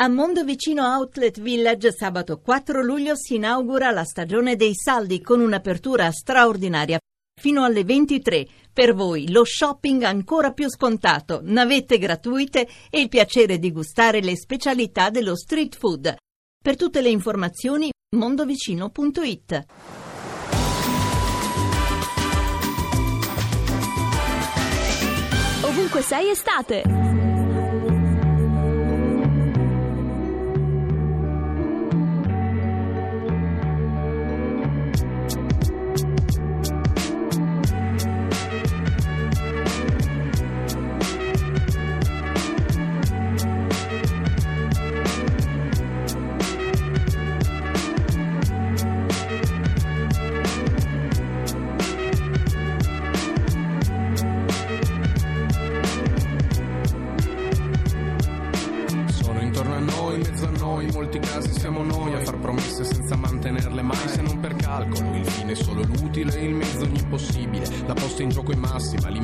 A Mondovicino Outlet Village sabato 4 luglio si inaugura la stagione dei saldi con un'apertura straordinaria fino alle 23. Per voi lo shopping ancora più scontato, navette gratuite e il piacere di gustare le specialità dello street food. Per tutte le informazioni mondovicino.it. Ovunque sei estate!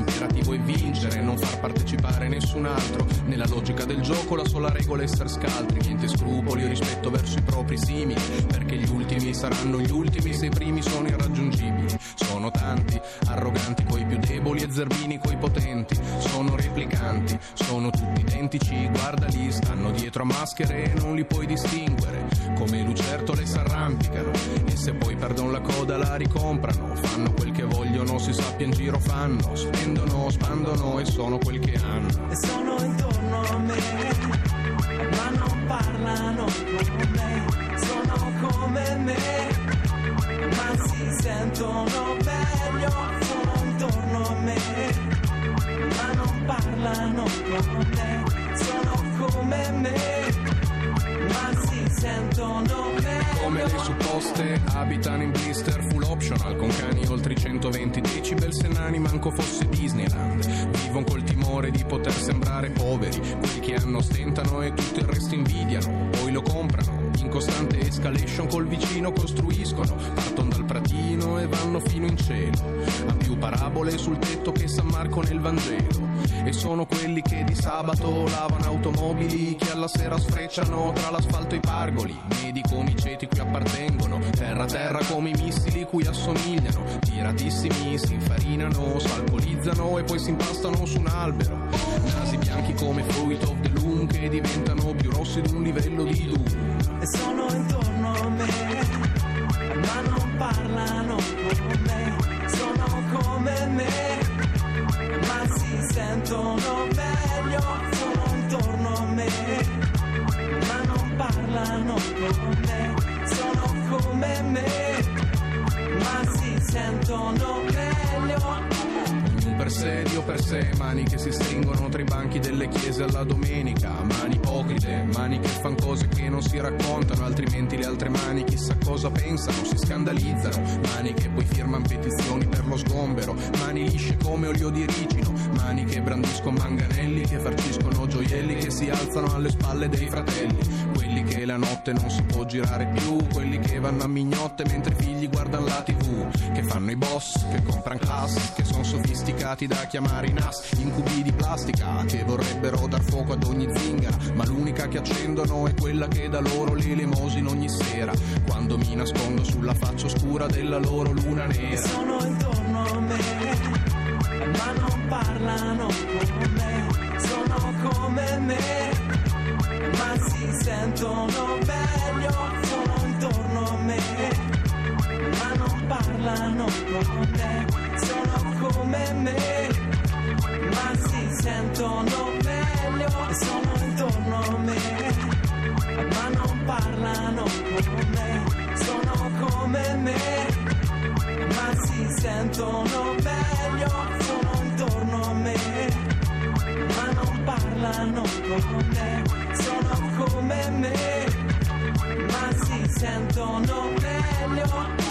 L'imperativo è vincere, non far partecipare nessun altro. Nella logica del gioco la sola regola è essere scaltri, niente scrupoli o rispetto verso i propri simili, perché gli ultimi saranno gli ultimi se i primi sono irraggiungibili. Sono tanti, arroganti coi più deboli e zerbini coi potenti. Sono replicanti, sono tutti identici, guardali, stanno dietro a maschere e non li puoi distinguere come lucertole s'arrampicano. E se poi perdono la coda la ricomprano. Fanno quel che vogliono si sappia in giro fanno. Spendono spandono e sono quel che hanno. E sono intorno a me ma non parlano con me. Sono come me ma si sentono meglio. Sono intorno a me ma non parlano con me. Sono come me sentono me. Come le supposte abitano in blister full optional con cani oltre i 120 decibel se nani manco fosse Disneyland. Vivono col timore di poter sembrare poveri, quelli che hanno stentano e tutto il resto invidiano, poi lo comprano. In costante escalation col vicino costruiscono, partono pratino e vanno fino in cielo. Ha più parabole sul tetto che San Marco nel Vangelo. E sono quelli che di sabato lavano automobili, che alla sera sfrecciano tra l'asfalto e i pargoli. Medi come i ceti cui appartengono, terra terra come i missili cui assomigliano. Tiratissimi si infarinano, s'alcolizzano e poi si impastano su un albero. Nasi bianchi come fruit of the loom che diventano più rossi di un livello di doom. Me, ma si sentono meglio per sé, Dio per sé, mani che si stringono tra i banchi delle chiese alla domenica, mani ipocrite, mani che fanno cose che non si raccontano, altrimenti le altre mani chissà cosa pensano, si scandalizzano, mani che poi firmano petizioni per lo sgombero, mani lisce come olio di ricino, mani che brandiscono manganelli, che farciscono gioielli, che si alzano alle spalle dei fratelli, quelli che la notte non si può girare più, quelli che vanno a mignotte mentre i figli guardano la tv, che fanno i boss, che comprano class, che sono sofisticati da chiamare in as, incubi di plastica che vorrebbero dar fuoco ad ogni zingara, ma l'unica che accendono è quella che da loro l'elemosina ogni sera, quando mi nascondo sulla faccia oscura della loro luna nera. Sentono meglio, sono intorno a me, ma non parlano con me sono come me, ma si sentono meglio sono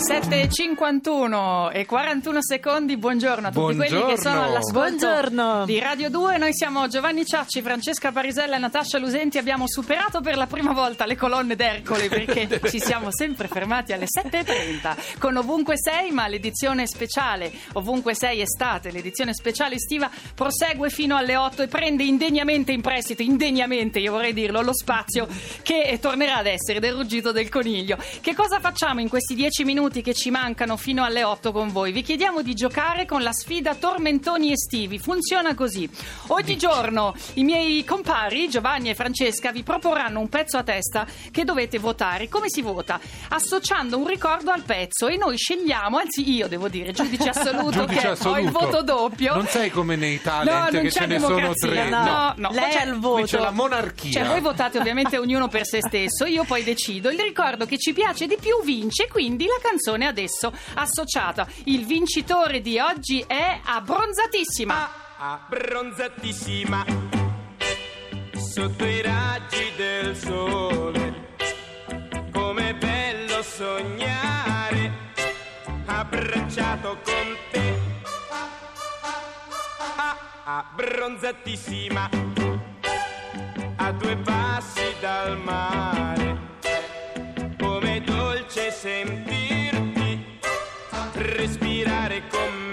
said 7 51 e 41 secondi, buongiorno a tutti buongiorno. quelli che sono all'ascolto buongiorno. di Radio 2. Noi siamo Giovanni Ciacci, Francesca Parisella e Natascia Lusenti. Abbiamo superato per la prima volta le colonne d'Ercole perché ci siamo sempre fermati alle 7.30 con Ovunque 6, ma l'edizione speciale Ovunque 6 estate, l'edizione speciale estiva prosegue fino alle 8 e prende indegnamente in prestito, indegnamente io vorrei dirlo, lo spazio che tornerà ad essere del ruggito del coniglio. Che cosa facciamo in questi 10 minuti che ci mancano fino alle 8 con voi? Vi chiediamo di giocare con la sfida Tormentoni estivi. Funziona così. Ogni giorno i miei compari Giovanni e Francesca vi proporranno un pezzo a testa che dovete votare. Come si vota? Associando un ricordo al pezzo e noi scegliamo, anzi io devo dire, giudice assoluto Giudice che ho assoluto. il voto doppio. Non sei come nei No, talent non che ce ne sono tre. no, no. Lei Cioè, ha il Qui voto. c'è la monarchia. Cioè, voi votate ovviamente ognuno per se stesso, io poi decido. Il ricordo che ci piace di più vince, quindi la canzone adesso associata. Il vincitore di oggi è Abbronzatissima. abbronzatissima. Sotto i raggi del sole. Come bello sognare. Abbracciato con te. Ah, abbronzatissima. A due passi dal mare. Come dolce sentirti respirare con me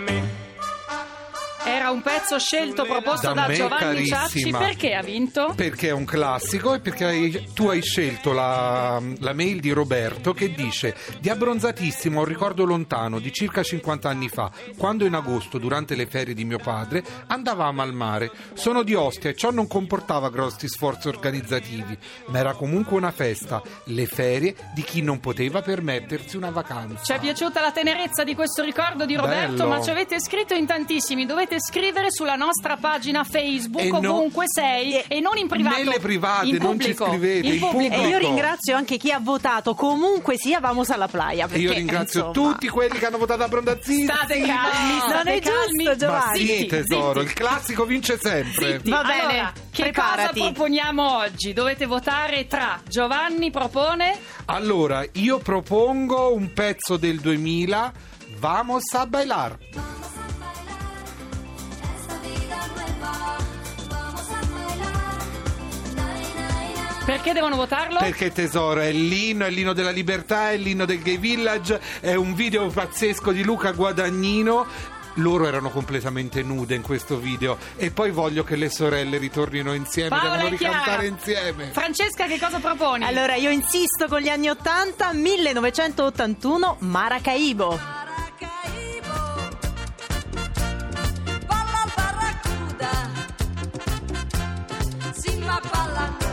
Era un pezzo scelto, proposto Da da, me, Giovanni Ciacci. carissima. Perché ha vinto? Perché è un classico e perché hai- tu hai scelto la, la mail di Roberto che dice di abbronzatissimo ho un ricordo lontano di circa 50 anni fa quando in agosto durante le ferie di mio padre andavamo al mare sono di Ostia e ciò non comportava grossi sforzi organizzativi ma era comunque una festa le ferie di chi non poteva permettersi una vacanza Ci è piaciuta la tenerezza di questo ricordo di Roberto, Bello. ma ci avete scritto in tantissimi. Dovete scrivere sulla nostra pagina Facebook, E no- ovunque sei, e non in privato. Nelle private, in non ci pubblico, scrivete, in pubblico. E io ringrazio anche chi ha votato. Comunque sia, vamos alla playa. e Perché, io ringrazio insomma, tutti quelli che hanno votato abbronzatissimo State calmi, Non state è calmi. giusto, Giovanni. Ma sì, Zitti, tesoro, zitti. il classico vince sempre. Va bene, Allora, che preparati. cosa proponiamo oggi? Dovete votare tra Giovanni propone Allora, io propongo un pezzo del 2000, Vamos a bailar. Perché devono votarlo? Perché tesoro, è l'inno, è l'inno della libertà, è l'inno del gay village, è un video pazzesco di Luca Guadagnino. Loro erano completamente nude in questo video e poi voglio che le sorelle ritornino insieme, Paola devono Chiara. ricantare insieme. Francesca, che cosa proponi? Allora, io insisto con gli anni 80, 1981, Maracaibo. Palla al barracuda, Simba palla.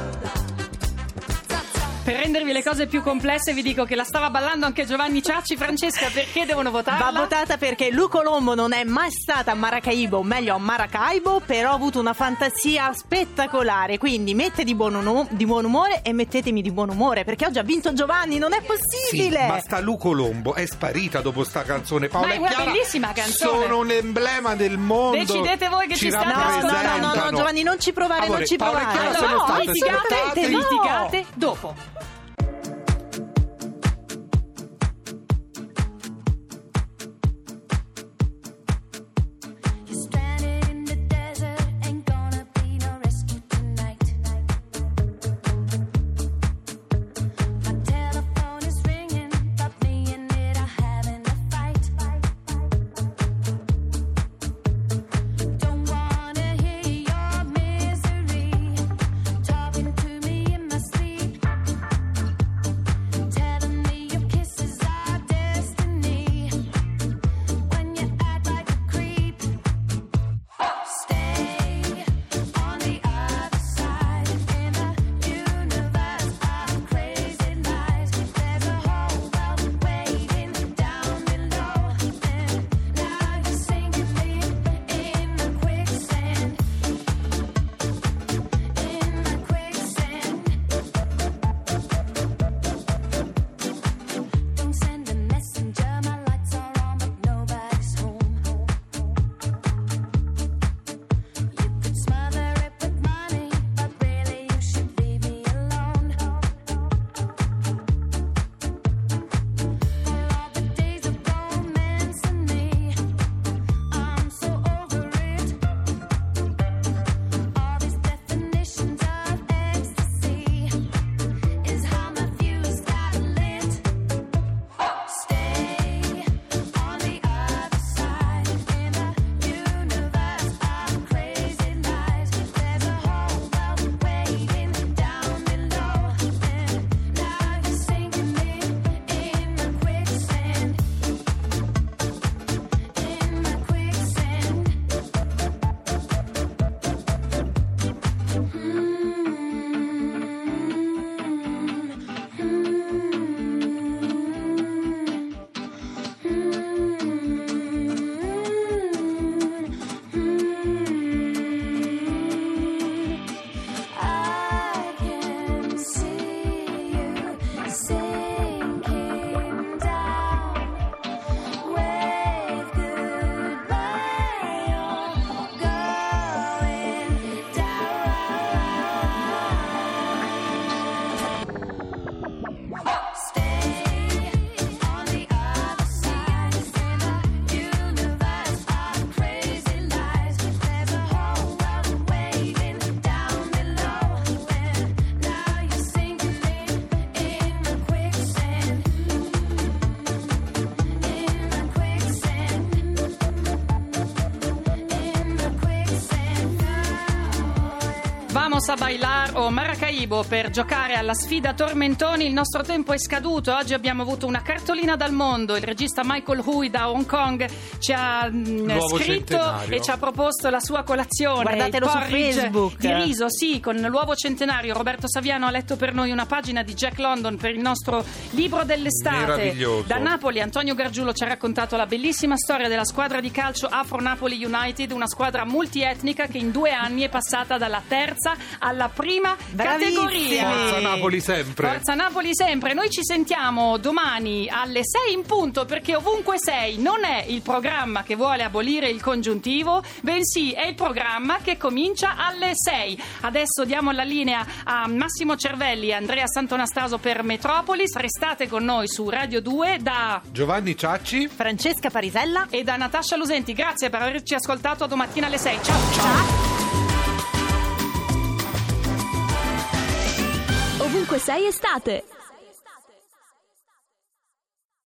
Per rendervi le cose più complesse vi dico che la stava ballando anche Giovanni Ciacci. Francesca, perché devono votarla? Va votata perché Lu Colombo non è mai stata a Maracaibo, o meglio a Maracaibo, però ha avuto una fantasia spettacolare. Quindi mette di buon, uno- di buon umore e mettetemi di buon umore perché oggi ha vinto Giovanni, non è Sì, possibile. ma sta Lu Colombo è sparita dopo sta canzone. Paola Ma è una Chiara bellissima canzone. Sono un emblema del mondo. Decidete voi che ci state No, no, no, no, no. Giovanni, non ci provare, Amore, non ci Paola provare. Allora, state litigate, no. litigate dopo. Vamos a bailar o Maracaibo per giocare alla sfida Tormentoni. Il nostro tempo è scaduto. Oggi abbiamo avuto una cartolina dal mondo. Il regista Michael Hui da Hong Kong ci ha mm, Nuovo scritto centenario. e ci ha proposto la sua colazione. Guardatelo il su Facebook. Di riso, sì, con l'uovo centenario. Roberto Saviano ha letto per noi una pagina di Jack London per il nostro libro dell'estate. Da Napoli Antonio Gargiulo ci ha raccontato la bellissima storia della squadra di calcio Afro Napoli United, una squadra multietnica che in due anni è passata dalla terza alla prima Bravissimi. categoria. Forza Napoli sempre. Forza Napoli sempre. Noi ci sentiamo domani alle 6 in punto perché ovunque sei non è il programma che vuole abolire il congiuntivo, bensì è il programma che comincia alle 6. Adesso diamo la linea a Massimo Cervelli e Andrea Santonastaso per Metropolis. Restate con noi su Radio 2 da Giovanni Ciacci. Francesca Parisella. e da Natascia Lusenti. Grazie per averci ascoltato domattina alle 6. Ciao ciao. Ovunque sei estate.